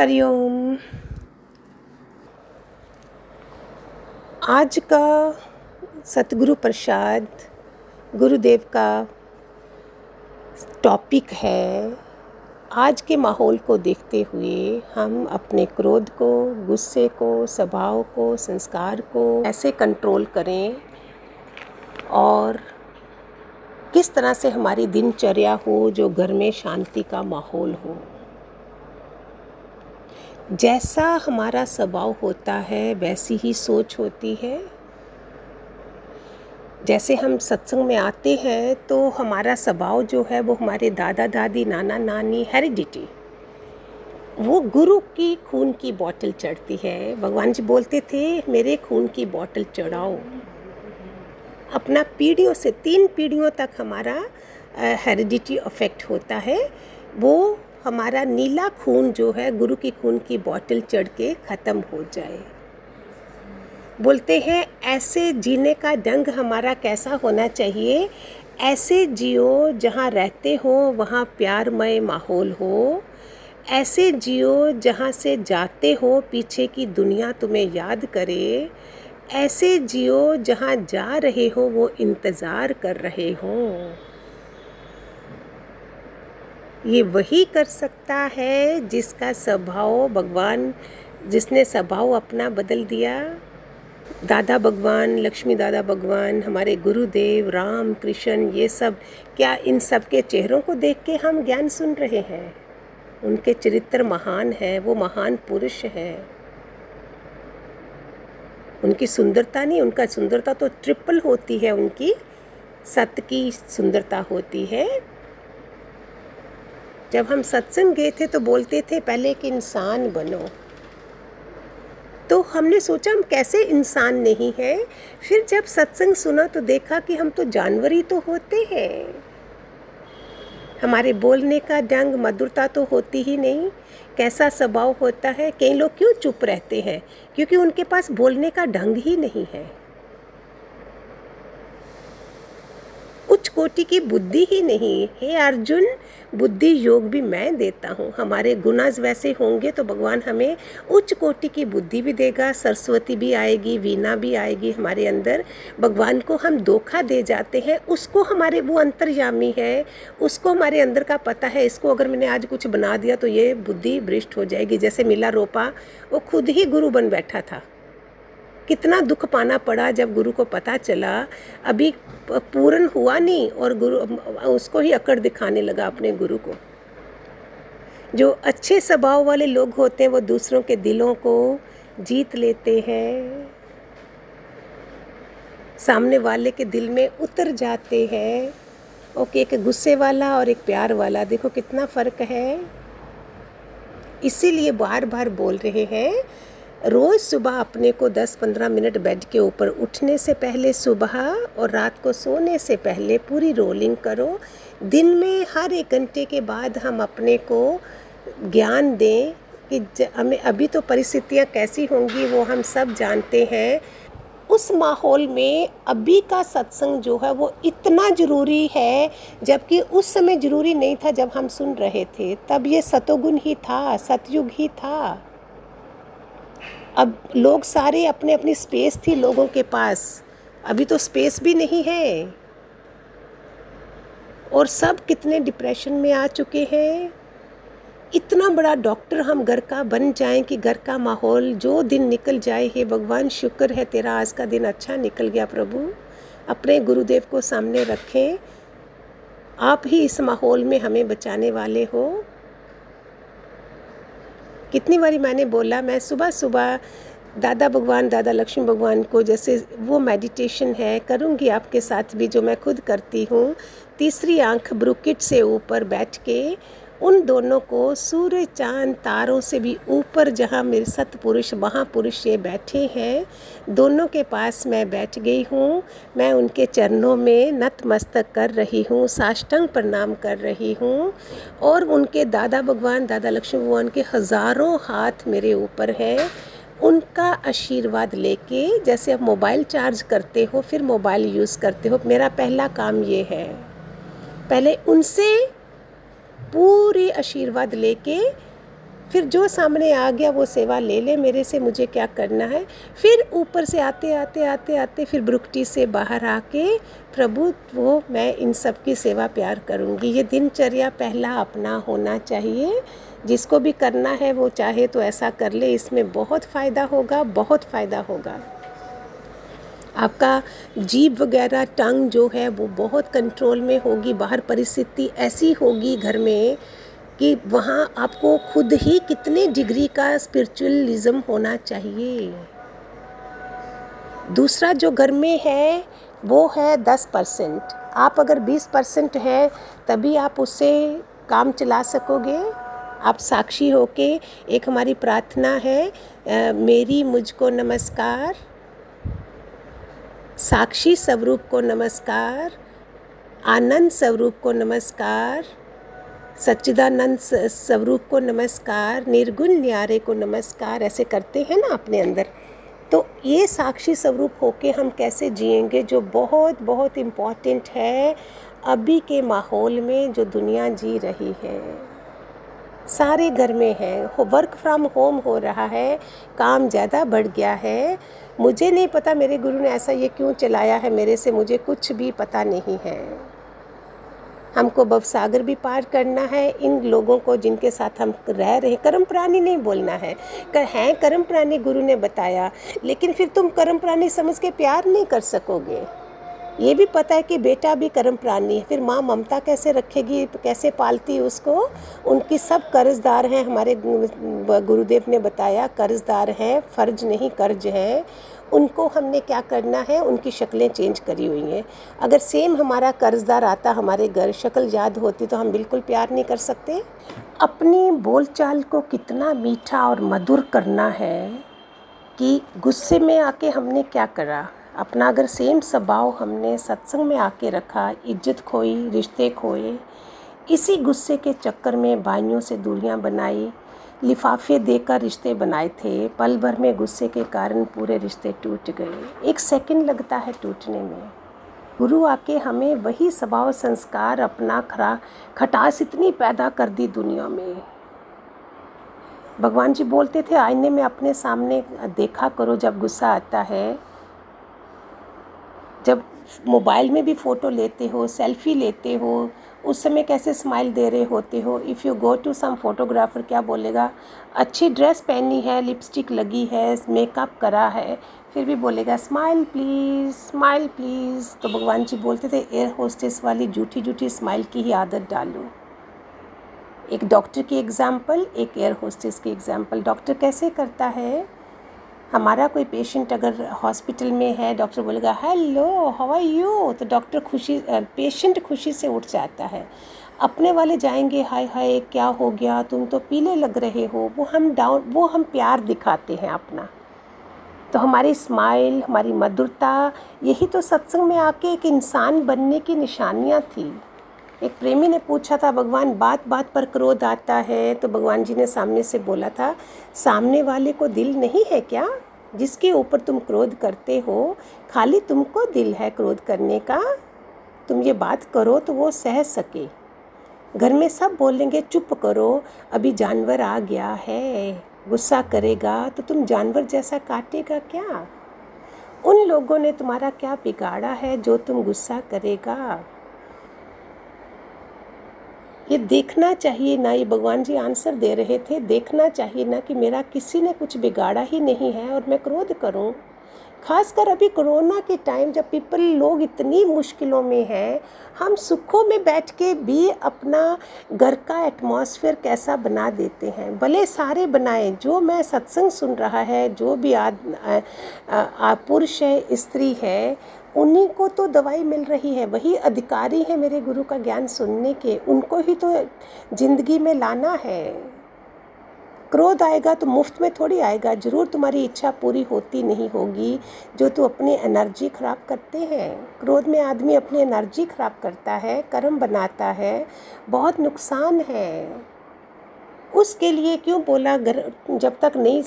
हरिओम। आज का सतगुरु प्रसाद गुरुदेव का टॉपिक है, आज के माहौल को देखते हुए हम अपने क्रोध को, गुस्से को, स्वभाव को, संस्कार को ऐसे कंट्रोल करें और किस तरह से हमारी दिनचर्या हो जो घर में शांति का माहौल हो। जैसा हमारा स्वभाव होता है, वैसी ही सोच होती है। जैसे हम सत्संग में आते हैं तो हमारा स्वभाव जो है, वो हमारे दादा, दादी, नाना, नानी, हेरिडिटी, वो गुरु की खून की बोतल चढ़ती है। भगवान जी बोलते थे, मेरे खून की बोतल चढ़ाओ। अपना पीढ़ियों से तीन पीढ़ियों तक हमारा हेरिडिटी अफेक्ट होता है। वो हमारा नीला खून जो है, गुरु की खून की बोतल चढ़ के ख़त्म हो जाए। बोलते हैं, ऐसे जीने का ढंग हमारा कैसा होना चाहिए? ऐसे जियो जहाँ रहते हो, वहाँ प्यारमय माहौल हो। ऐसे जियो जहाँ से जाते हो, पीछे की दुनिया तुम्हें याद करे। ऐसे जियो जहाँ जा रहे हो, वो इंतज़ार कर रहे हों। ये वही कर सकता है जिसका स्वभाव भगवान, जिसने स्वभाव अपना बदल दिया। दादा भगवान, लक्ष्मी दादा भगवान, हमारे गुरुदेव राम कृष्ण ये सब, क्या इन सब के चेहरों को देख के हम ज्ञान सुन रहे हैं? उनके चरित्र महान है, वो महान पुरुष है। उनकी सुंदरता नहीं, उनका सुंदरता तो ट्रिपल होती है, उनकी सत्य की सुंदरता होती है। जब हम सत्संग गए थे तो बोलते थे, पहले कि इंसान बनो। तो हमने सोचा, हम कैसे इंसान नहीं है? फिर जब सत्संग सुना तो देखा कि हम तो जानवर ही तो होते हैं। हमारे बोलने का ढंग, मधुरता तो होती ही नहीं। कैसा स्वभाव होता है? कई लोग क्यों चुप रहते हैं? क्योंकि उनके पास बोलने का ढंग ही नहीं है। उच्च कोटि की बुद्धि ही नहीं। हे अर्जुन, बुद्धि योग भी मैं देता हूँ। हमारे गुनाज वैसे होंगे तो भगवान हमें उच्च कोटि की बुद्धि भी देगा, सरस्वती भी आएगी, वीणा भी आएगी हमारे अंदर। भगवान को हम धोखा दे जाते हैं, उसको हमारे, वो अंतर्यामी है, उसको हमारे अंदर का पता है, इसको अगर मैंने आज कुछ बना दिया तो ये बुद्धि भ्रष्ट हो जाएगी। जैसे मिला रोपा, वो खुद ही गुरु बन बैठा था। कितना दुख पाना पड़ा जब गुरु को पता चला। अभी पूर्ण हुआ नहीं और गुरु, उसको ही अकड़ दिखाने लगा अपने गुरु को। जो अच्छे स्वभाव वाले लोग होते हैं, वो दूसरों के दिलों को जीत लेते हैं। सामने वाले के दिल में उतर जाते हैं। ओके, एक गुस्से वाला और एक प्यार वाला। देखो कितना फ़र्क है। इसीलिए बार बार बोल रहे हैं रोज़ सुबह अपने को 10-15 मिनट बेड के ऊपर उठने से पहले सुबह और रात को सोने से पहले पूरी रोलिंग करो। दिन में हर एक घंटे के बाद हम अपने को ज्ञान दें कि हमें अभी तो परिस्थितियाँ कैसी होंगी, वो हम सब जानते हैं। उस माहौल में अभी का सत्संग जो है, वो इतना ज़रूरी है, जबकि उस समय ज़रूरी नहीं था जब हम सुन रहे थे। तब ये सतोगुण ही था, सतयुग ही था। अब लोग सारे अपने अपनी स्पेस थी लोगों के पास। अभी तो स्पेस भी नहीं है। और सब कितने डिप्रेशन में आ चुके हैं। इतना बड़ा डॉक्टर हम घर का बन जाएँ कि घर का माहौल जो दिन निकल जाए, हे भगवान, शुक्र है तेरा, आज का दिन अच्छा निकल गया प्रभु। अपने गुरुदेव को सामने रखें। आप ही इस माहौल में हमें बचाने वाले हो। कितनी बारी मैंने बोला, मैं सुबह सुबह दादा भगवान, दादा लक्ष्मी भगवान को जैसे वो मेडिटेशन है, करूँगी आपके साथ भी जो मैं खुद करती हूँ, तीसरी आँख ब्रुकिट से ऊपर बैठ के उन दोनों को सूर्य चाँद तारों से भी ऊपर जहाँ मेरे सतपुरुष, महापुरुष ये बैठे हैं, दोनों के पास मैं बैठ गई हूँ। मैं उनके चरणों में नतमस्तक कर रही हूँ, साष्टंग प्रणाम कर रही हूँ और उनके दादा भगवान, दादा लक्ष्मी भगवान के हज़ारों हाथ मेरे ऊपर है। उनका आशीर्वाद लेके जैसे आप मोबाइल चार्ज करते हो, फिर मोबाइल यूज़ करते हो, मेरा पहला काम ये है। पहले उनसे पूरी आशीर्वाद लेके फिर जो सामने आ गया, वो सेवा ले ले, मेरे से मुझे क्या करना है? फिर ऊपर से आते आते आते आते, फिर ब्रुकटी से बाहर आके, प्रभु, वो मैं इन सब की सेवा प्यार करूँगी। ये दिनचर्या पहला अपना होना चाहिए। जिसको भी करना है, वो चाहे तो ऐसा कर ले, इसमें बहुत फ़ायदा होगा, बहुत फ़ायदा होगा। आपका जीभ वगैरह टंग जो है वो बहुत कंट्रोल में होगी बाहर परिस्थिति ऐसी होगी घर में कि वहाँ आपको खुद ही कितने डिग्री का स्पिरिचुअलिज्म होना चाहिए। दूसरा जो घर में है वो है दस परसेंट। आप अगर बीस परसेंट है तभी आप उससे काम चला सकोगे। आप साक्षी होके एक हमारी प्रार्थना है आ, मेरी मुझको नमस्कार। साक्षी स्वरूप को नमस्कार, आनंद स्वरूप को नमस्कार, सच्चिदानंद स्वरूप को नमस्कार, निर्गुण न्यारे को नमस्कार, ऐसे करते हैं ना अपने अंदर। तो ये साक्षी स्वरूप होके हम कैसे जिएँगे जो बहुत बहुत इंपॉर्टेंट है अभी के माहौल में जो दुनिया जी रही है। सारे घर में है वर्क फ्रॉम होम हो रहा है, काम ज़्यादा बढ़ गया है मुझे नहीं पता मेरे गुरु ने ऐसा ये क्यों चलाया है, मेरे से मुझे कुछ भी पता नहीं है। हमको भव सागर भी पार करना है, इन लोगों को जिनके साथ हम रह रहे कर्म प्राणी नहीं बोलना है। कर हैं कर्म प्राणी, गुरु ने बताया, लेकिन फिर तुम कर्म प्राणी समझ के प्यार नहीं कर सकोगे। ये भी पता है कि बेटा भी कर्म प्राणी है, फिर माँ ममता कैसे रखेगी, कैसे पालती उसको? उनकी सब कर्जदार हैं, हमारे गुरुदेव ने बताया, कर्जदार हैं, फ़र्ज़ नहीं, कर्ज है। उनको हमने क्या करना है? उनकी शक्लें चेंज करी हुई हैं। अगर सेम हमारा कर्जदार आता हमारे घर, शक्ल याद होती तो हम बिल्कुल प्यार नहीं कर सकते। अपनी बोलचाल को कितना मीठा और मधुर करना है कि गुस्से में आके हमने क्या करा? अपना अगर सेम स्वभाव हमने सत्संग में आके रखा, इज़्ज़त खोई, रिश्ते खोए, इसी गुस्से के चक्कर में भाइयों से दूरियाँ बनाई लिफाफे देकर रिश्ते बनाए थे। पल भर में गुस्से के कारण पूरे रिश्ते टूट गए। एक सेकंड लगता है टूटने में। गुरु आके हमें वही स्वभाव संस्कार अपना खरा, खटास इतनी पैदा कर दी दुनिया में। भगवान जी बोलते थे, आईने में अपने सामने देखा करो जब गुस्सा आता है। जब मोबाइल में भी फ़ोटो लेते हो, सेल्फ़ी लेते हो उस समय कैसे स्माइल दे रहे होते हो? If you go to some photographer क्या बोलेगा? अच्छी ड्रेस पहनी है लिपस्टिक लगी है मेकअप करा है। फिर भी बोलेगा स्माइल प्लीज़ स्माइल प्लीज़ तो भगवान जी बोलते थे एयर होस्टेस वाली जूठी जूठी स्माइल की ही आदत डालो। एक डॉक्टर की एग्ज़ाम्पल एक एयर होस्टेस की एग्ज़ाम्पल डॉक्टर कैसे करता है? हमारा कोई पेशेंट अगर हॉस्पिटल में है डॉक्टर बोलेगा हेलो हाउ आर यू तो डॉक्टर खुशी पेशेंट खुशी से उठ जाता है। अपने वाले जाएँगे, हाय हाय, क्या हो गया? तुम तो पीले लग रहे हो। वो हम डाउन वो हम प्यार दिखाते हैं अपना। तो हमारी स्माइल हमारी मधुरता, यही तो सत्संग में आके एक इंसान बनने की निशानियाँ थी। एक प्रेमी ने पूछा था, भगवान, बात बात पर क्रोध आता है? तो भगवान जी ने सामने से बोला था, सामने वाले को दिल नहीं है क्या? जिसके ऊपर तुम क्रोध करते हो, खाली तुमको दिल है क्रोध करने का। तुम ये बात करो तो वो सह सके। घर में सब बोलेंगे, चुप करो, अभी जानवर आ गया है, गुस्सा करेगा तो तुम जानवर जैसा काटेगा क्या? उन लोगों ने तुम्हारा क्या बिगाड़ा है जो तुम गुस्सा करेगा? ये देखना चाहिए ना, ये भगवान जी आंसर दे रहे थे। देखना चाहिए ना कि मेरा किसी ने कुछ बिगाड़ा ही नहीं है और मैं क्रोध करूँ। खासकर अभी कोरोना के टाइम जब पीपल लोग इतनी मुश्किलों में हैं, हम सुखों में बैठ के भी अपना घर का एटमॉस्फेयर कैसा बना देते हैं। भले सारे बनाए, जो मैं सत्संग सुन रहा है, जो भी आद पुरुष है, स्त्री है उन्हीं को तो दवाई मिल रही है, वही अधिकारी है मेरे गुरु का ज्ञान सुनने के, उनको ही तो ज़िंदगी में लाना है। क्रोध आएगा तो मुफ़्त में थोड़ी आएगा, ज़रूर तुम्हारी इच्छा पूरी होती नहीं होगी, जो तू अपनी एनर्जी ख़राब करते हैं। क्रोध में आदमी अपनी एनर्जी ख़राब करता है, कर्म बनाता है, बहुत नुकसान है। उसके लिए क्यों बोला जब तक नहीं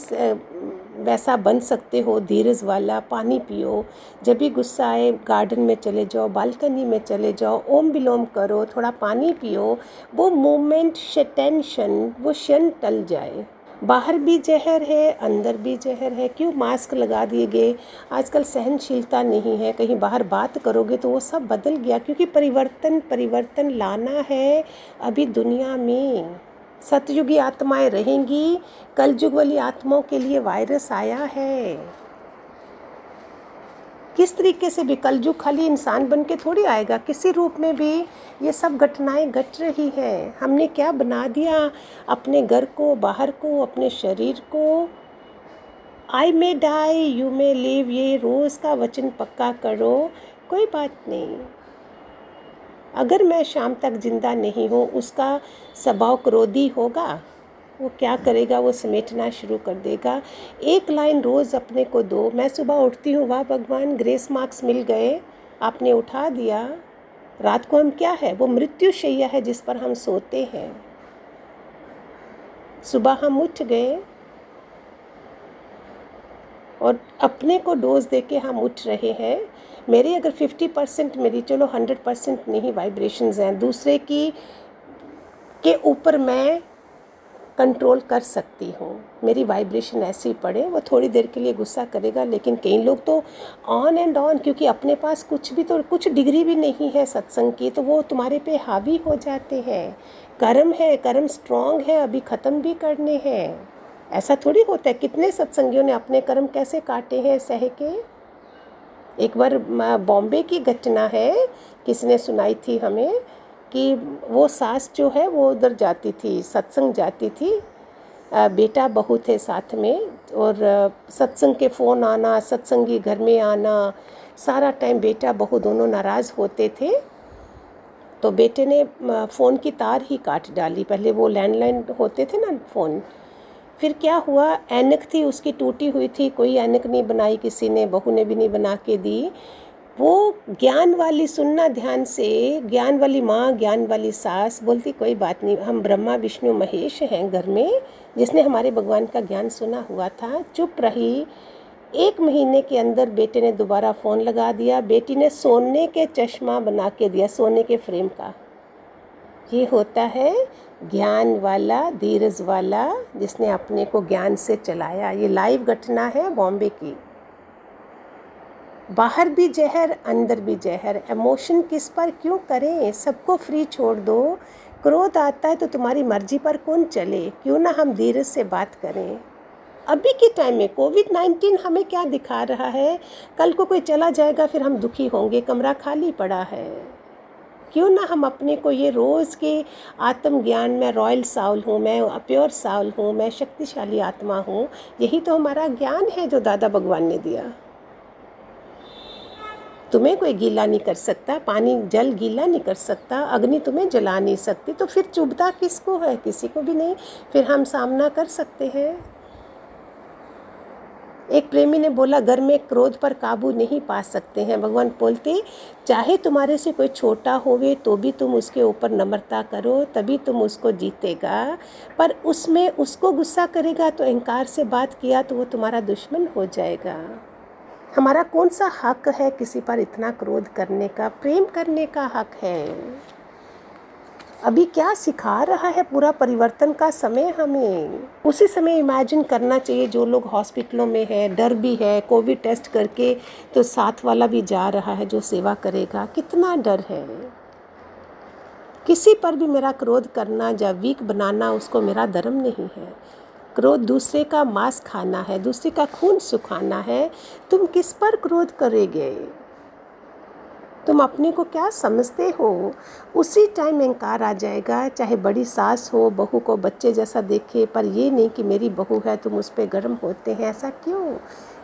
वैसा बन सकते हो, धीरज वाला, पानी पियो। जब भी गुस्सा आए, गार्डन में चले जाओ, बालकनी में चले जाओ, ओम विलोम करो, थोड़ा पानी पियो, वो मोमेंट टेंशन, वो क्षण टल जाए। बाहर भी जहर है, अंदर भी जहर है, क्यों मास्क लगा दिए गए? आजकल सहनशीलता नहीं है, कहीं बाहर बात करोगे तो वो सब बदल गया, क्योंकि परिवर्तन परिवर्तन लाना है अभी दुनिया में। सतयुगी आत्माएँ रहेंगी। कलयुग वाली आत्माओं के लिए वायरस आया है। किस तरीके से भी कलयुग खाली इंसान बन के थोड़ी आएगा, किसी रूप में भी ये सब घटनाएँ घट रही हैं। हमने क्या बना दिया? अपने घर को, बाहर को, अपने शरीर को। I may die you may live ये रोज़ का वचन पक्का करो। कोई बात नहीं। अगर मैं शाम तक ज़िंदा नहीं हूँ, उसका स्वभाव क्रोधी होगा? वो क्या करेगा? वो समेटना शुरू कर देगा। एक लाइन रोज़ अपने को दो। मैं सुबह उठती हूँ, वाह भगवान, ग्रेस मार्क्स मिल गए। आपने उठा दिया। रात को हम क्या है? वो मृत्यु शैया है जिस पर हम सोते हैं। सुबह हम उठ गए। और अपने को डोज दे के हम उठ रहे हैं। मेरी अगर फिफ्टी परसेंट मेरी, चलो हंड्रेड परसेंट नहीं वाइब्रेशंस हैं, दूसरे की, के ऊपर मैं कंट्रोल कर सकती हूँ। मेरी वाइब्रेशन ऐसी पड़े, वो थोड़ी देर के लिए गुस्सा करेगा, लेकिन कई लोग तो ऑन एंड ऑन क्योंकि अपने पास कुछ भी तो कुछ डिग्री भी नहीं है सत्संग की तो वो तुम्हारे पे हावी हो जाते हैं। कर्म है, कर्म स्ट्रांग है, अभी ख़त्म भी करने हैं। ऐसा थोड़ी होता है, कितने सत्संगियों ने अपने कर्म कैसे काटे हैं, सह के? एक बार बॉम्बे की घटना है, किसने सुनाई थी हमें कि वो सास जो है, वो उधर जाती थी, सत्संग जाती थी। बेटा बहू थे साथ में और सत्संग के फ़ोन आना, सत्संगी घर में आना, सारा टाइम बेटा बहू दोनों नाराज़ होते थे। तो बेटे ने फ़ोन की तार ही काट डाली। पहले वो लैंडलाइन होते थे ना फ़ोन फिर क्या हुआ? ऐनक थी, उसकी टूटी हुई थी, कोई ऐनक नहीं बनाई किसी ने, बहू ने भी नहीं बना के दी। वो ज्ञान वाली सुनना ध्यान से, ज्ञान वाली माँ, ज्ञान वाली सास बोलती, कोई बात नहीं, हम ब्रह्मा, विष्णु, महेश हैं घर में। जिसने हमारे भगवान का ज्ञान सुना हुआ था। चुप रही। एक महीने के अंदर बेटे ने दोबारा फ़ोन लगा दिया। बेटी ने सोने के चश्मा बना के दिया, सोने के फ्रेम का। ये होता है ज्ञान वाला, धीरज वाला, जिसने अपने को ज्ञान से चलाया। ये लाइव घटना है बॉम्बे की। बाहर भी जहर, अंदर भी जहर। इमोशन किस पर? क्यों करें? सबको फ्री छोड़ दो। क्रोध आता है तो तुम्हारी मर्ज़ी पर कौन चले? क्यों ना हम धीरज से बात करें? अभी के टाइम में कोविड नाइन्टीन हमें क्या दिखा रहा है? कल को कोई चला जाएगा, फिर हम दुखी होंगे। कमरा खाली पड़ा है। क्यों ना हम अपने को ये रोज़ के आत्मज्ञान में रॉयल साउल हूँ, मैं प्योर साउल हूँ, मैं शक्तिशाली आत्मा हूँ, यही तो हमारा ज्ञान है जो दादा भगवान ने दिया। तुम्हें कोई गीला नहीं कर सकता, पानी, जल गीला नहीं कर सकता, अग्नि तुम्हें जला नहीं सकती तो फिर चुभता किसको है? किसी को भी नहीं। फिर हम सामना कर सकते हैं। एक प्रेमी ने बोला, घर में क्रोध पर काबू नहीं पा सकते हैं। भगवान बोलते, चाहे तुम्हारे से कोई छोटा होवे तो भी तुम उसके ऊपर नम्रता करो, तभी तुम उसको जीतेगा। पर उसमें उसको गुस्सा करेगा तो अहंकार से बात किया तो वो तुम्हारा दुश्मन हो जाएगा। हमारा कौन सा हक है किसी पर इतना क्रोध करने का, प्रेम करने का हक है? अभी क्या सिखा रहा है पूरा परिवर्तन का समय हमें? उसी समय इमेजिन करना चाहिए, जो लोग हॉस्पिटलों में है, डर भी है कोविड टेस्ट करके तो साथ वाला भी जा रहा है जो सेवा करेगा। कितना डर है। किसी पर भी मेरा क्रोध करना या वीक बनाना, उसको मेरा धर्म नहीं है। क्रोध दूसरे का मांस खाना है, दूसरे का खून सुखाना है। तुम किस पर क्रोध करेगे? तुम अपने को क्या समझते हो? उसी टाइम अहंकार आ जाएगा, चाहे बड़ी सास हो, बहू को बच्चे जैसा देखे, पर ये नहीं कि मेरी बहू है, तुम उस पर गर्म होते हैं, ऐसा क्यों?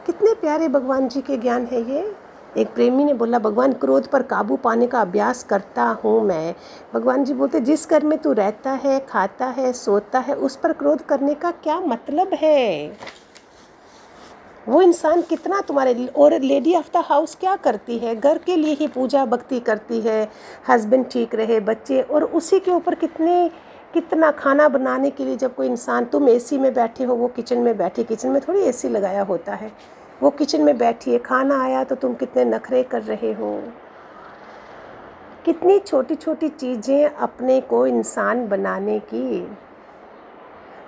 कितने प्यारे भगवान जी के ज्ञान है ये। एक प्रेमी ने बोला, भगवान, क्रोध पर काबू पाने का अभ्यास करता हूँ मैं। भगवान जी बोलते, जिस घर में तू रहता है, खाता है, सोता है, उस पर क्रोध करने का क्या मतलब है? वो इंसान कितना तुम्हारे और लेडी ऑफ़ द हाउस क्या करती है? घर के लिए ही पूजा भक्ति करती है हस्बैंड ठीक रहे, बच्चे, और उसी के ऊपर कितने, कितना खाना बनाने के लिए जब कोई इंसान, तुम एसी में बैठे हो, वो किचन में बैठी किचन में थोड़ी एसी लगाया होता है। वो किचन में बैठी है खाना आया तो तुम कितने नखरे कर रहे हो। कितनी छोटी छोटी चीज़ें अपने को इंसान बनाने की।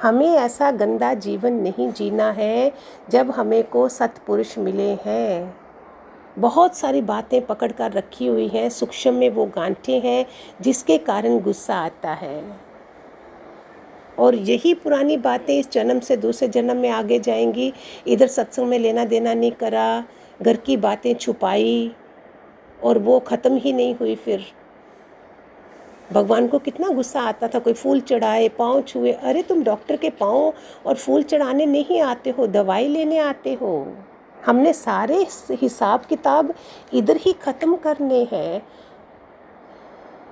हमें ऐसा गंदा जीवन नहीं जीना है जब हमें को सतपुरुष मिले हैं। बहुत सारी बातें पकड़ कर रखी हुई हैं, सूक्ष्म में वो गांठे हैं जिसके कारण गुस्सा आता है। और यही पुरानी बातें इस जन्म से दूसरे जन्म में आगे जाएँगी। इधर सत्संग में लेना देना नहीं करा, घर की बातें छुपाई और वो ख़त्म ही नहीं हुई फिर। भगवान को कितना गुस्सा आता था, कोई फूल चढ़ाए, पाँव छुए, अरे तुम डॉक्टर के पाँव और फूल चढ़ाने नहीं आते हो, दवाई लेने आते हो। हमने सारे हिसाब किताब इधर ही ख़त्म करने हैं।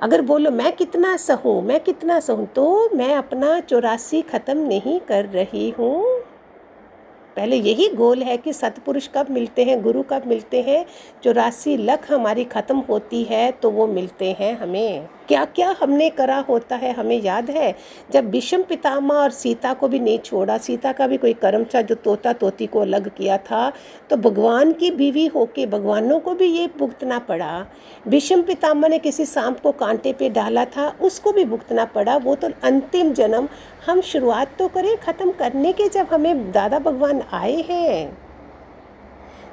अगर बोलो, मैं कितना सहूँ मैं कितना सहूँ तो मैं अपना चौरासी ख़त्म नहीं कर रही हूँ। पहले यही गोल है कि सतपुरुष कब मिलते हैं, गुरु कब मिलते हैं चौरासी लख हमारी ख़त्म होती है तो वो मिलते हैं हमें। क्या क्या हमने करा होता है हमें याद है? जब विषम पितामा और सीता को भी नहीं छोड़ा, सीता का भी कोई कर्म था जो तोता तोती को अलग किया था तो भगवान की बीवी होके भगवानों को भी ये भुगतना पड़ा। विषम पितामा ने किसी सांप को कांटे पे डाला था, उसको भी भुगतना पड़ा। वो तो अंतिम जन्म हम शुरुआत तो करें, ख़त्म करने के जब हमें दादा भगवान आए हैं।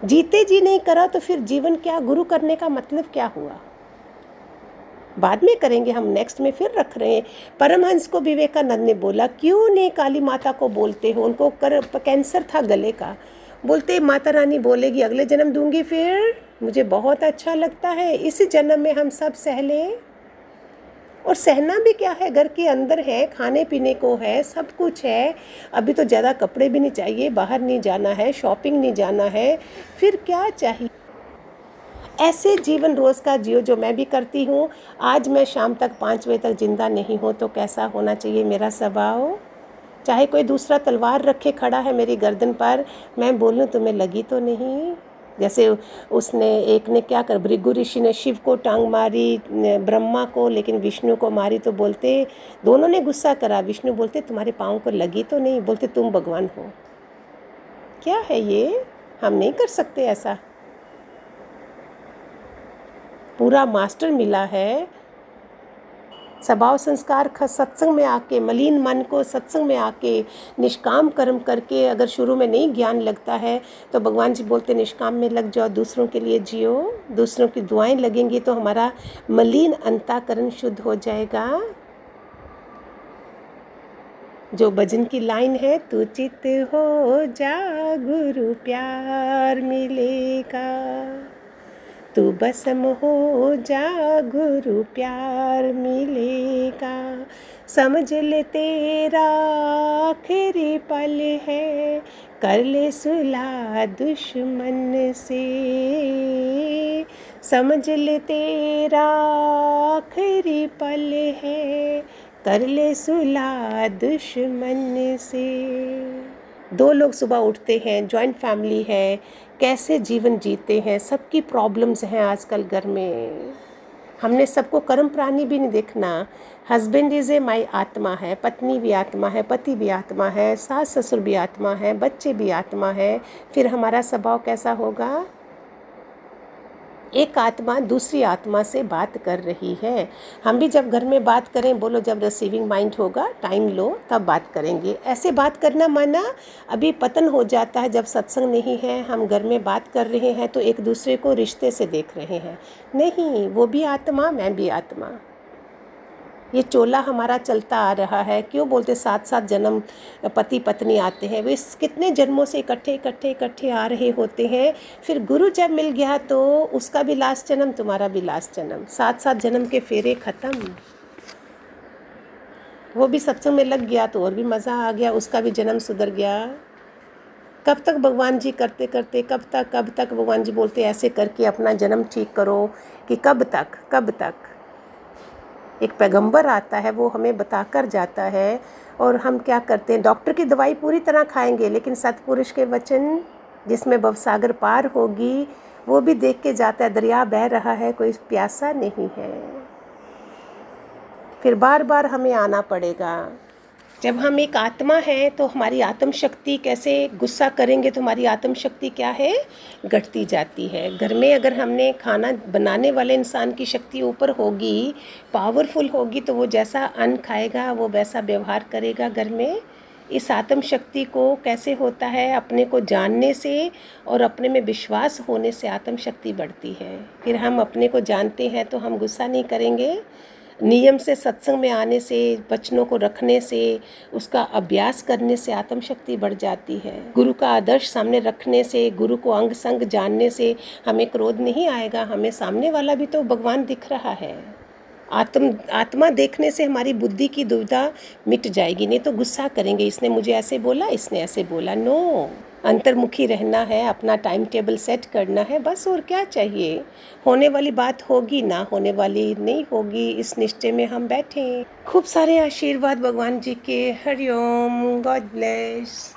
जीते जी नहीं करा तो फिर जीवन क्या, गुरु करने का मतलब क्या हुआ? बाद में करेंगे हम नेक्स्ट में फिर रख रहे हैं। परमहंस को विवेकानंद ने बोला, क्यों नहीं काली माता को बोलते हो? उनको कर कैंसर था गले का। बोलते, माता रानी बोलेगी, अगले जन्म दूँगी फिर? मुझे बहुत अच्छा लगता है। इस जन्म में हम सब सह लें और सहना भी क्या है? घर के अंदर है, खाने पीने को है, सब कुछ है। अभी तो ज़्यादा कपड़े भी नहीं चाहिए, बाहर नहीं जाना है शॉपिंग नहीं जाना है। फिर क्या चाहिए? ऐसे जीवन रोज़ का जियो जो मैं भी करती हूँ। आज मैं शाम तक पाँच बजे तक ज़िंदा नहीं हूँ तो कैसा होना चाहिए मेरा स्वभाव? चाहे कोई दूसरा तलवार रखे खड़ा है मेरी गर्दन पर, मैं बोलूँ, तुम्हें लगी तो नहीं? जैसे उसने, एक ने क्या कर, भृगु ऋषि ने शिव को टांग मारी ब्रह्मा को, लेकिन विष्णु को मारी तो बोलते, दोनों ने गुस्सा करा। विष्णु बोलते, तुम्हारे पाँव को लगी तो नहीं। बोलते, तुम भगवान हो। क्या है ये? हम नहीं कर सकते ऐसा? पूरा मास्टर मिला है। स्वभाव संस्कार सत्संग में आके, मलिन मन को सत्संग में आके, निष्काम कर्म करके अगर शुरू में नहीं ज्ञान लगता है तो भगवान जी बोलते, निष्काम में लग जाओ, दूसरों के लिए जियो, दूसरों की दुआएँ लगेंगी तो हमारा मलिन अंताकरण शुद्ध हो जाएगा। जो भजन की लाइन है तू चित हो जा, गुरु प्यार मिलेगा। तू बसम हो जा गुरु प्यार मिलेगा। समझ ले तेरा आखिरी पल है, कर ले सुला दुश्मन से। समझ ले तेरा आखिरी पल है, कर ले सुला दुश्मन से। दो लोग सुबह उठते हैं जॉइंट फैमिली है, कैसे जीवन जीते हैं, सबकी प्रॉब्लम्स हैं आजकल घर में। हमने सबको कर्म प्राणी भी नहीं देखना। हस्बैंड इज़ ए माई आत्मा है, पत्नी भी आत्मा है, पति भी आत्मा है, सास ससुर भी आत्मा है, बच्चे भी आत्मा है, फिर हमारा स्वभाव कैसा होगा? एक आत्मा दूसरी आत्मा से बात कर रही है। हम भी जब घर में बात करें, बोलो जब रिसीविंग माइंड होगा टाइम लो, तब बात करेंगे। ऐसे बात करना माना अभी पतन हो जाता है, जब सत्संग नहीं है, हम घर में बात कर रहे हैं तो एक दूसरे को रिश्ते से देख रहे हैं। नहीं, वो भी आत्मा, मैं भी आत्मा। ये चोला हमारा चलता आ रहा है। क्यों बोलते सात सात जन्म पति पत्नी आते हैं? वे कितने जन्मों से इकट्ठे इकट्ठे इकट्ठे आ रहे होते हैं। फिर गुरु जब मिल गया तो उसका भी लास्ट जन्म, तुम्हारा भी लास्ट जन्म। सात सात जन्म के फेरे ख़त्म। वो भी सत्संग में लग गया तो और भी मज़ा आ गया, उसका भी जन्म सुधर गया। कब तक भगवान जी करते करते, कब तक कब तक भगवान जी बोलते, ऐसे करके अपना जन्म ठीक करो कि कब तक कब तक? एक पैगंबर आता है, वो हमें बताकर जाता है और हम क्या करते हैं, डॉक्टर की दवाई पूरी तरह खाएँगे, लेकिन सतपुरुष के वचन जिसमें भवसागर पार होगी, वो भी देख के जाता है, दरिया बह रहा है, कोई प्यासा नहीं है। फिर बार बार हमें आना पड़ेगा। जब हम एक आत्मा हैं तो हमारी आत्म शक्ति कैसे गुस्सा करेंगे तो हमारी आत्म शक्ति क्या है? घटती जाती है। घर में अगर हमने खाना बनाने वाले इंसान की शक्ति ऊपर होगी पावरफुल होगी तो वो जैसा अन्न खाएगा, वो वैसा व्यवहार करेगा घर में। इस आत्म शक्ति को कैसे होता है? अपने को जानने से और अपने में विश्वास होने से आत्म शक्ति बढ़ती है। फिर हम अपने को जानते हैं तो हम गुस्सा नहीं करेंगे। नियम से, सत्संग में आने से, वचनों को रखने से, उसका अभ्यास करने से आत्मशक्ति बढ़ जाती है। गुरु का आदर्श सामने रखने से, गुरु को अंग संग जानने से हमें क्रोध नहीं आएगा, हमें सामने वाला भी तो भगवान दिख रहा है। आत्म, आत्मा देखने से हमारी बुद्धि की दुविधा मिट जाएगी, नहीं तो गुस्सा करेंगे, इसने मुझे ऐसे बोला, इसने ऐसे बोला। नो अंतर्मुखी रहना है, अपना टाइम टेबल सेट करना है, बस और क्या चाहिए? होने वाली बात होगी, ना होने वाली नहीं होगी, इस निश्चय में हम बैठे। खूब सारे आशीर्वाद भगवान जी के। Hariom God bless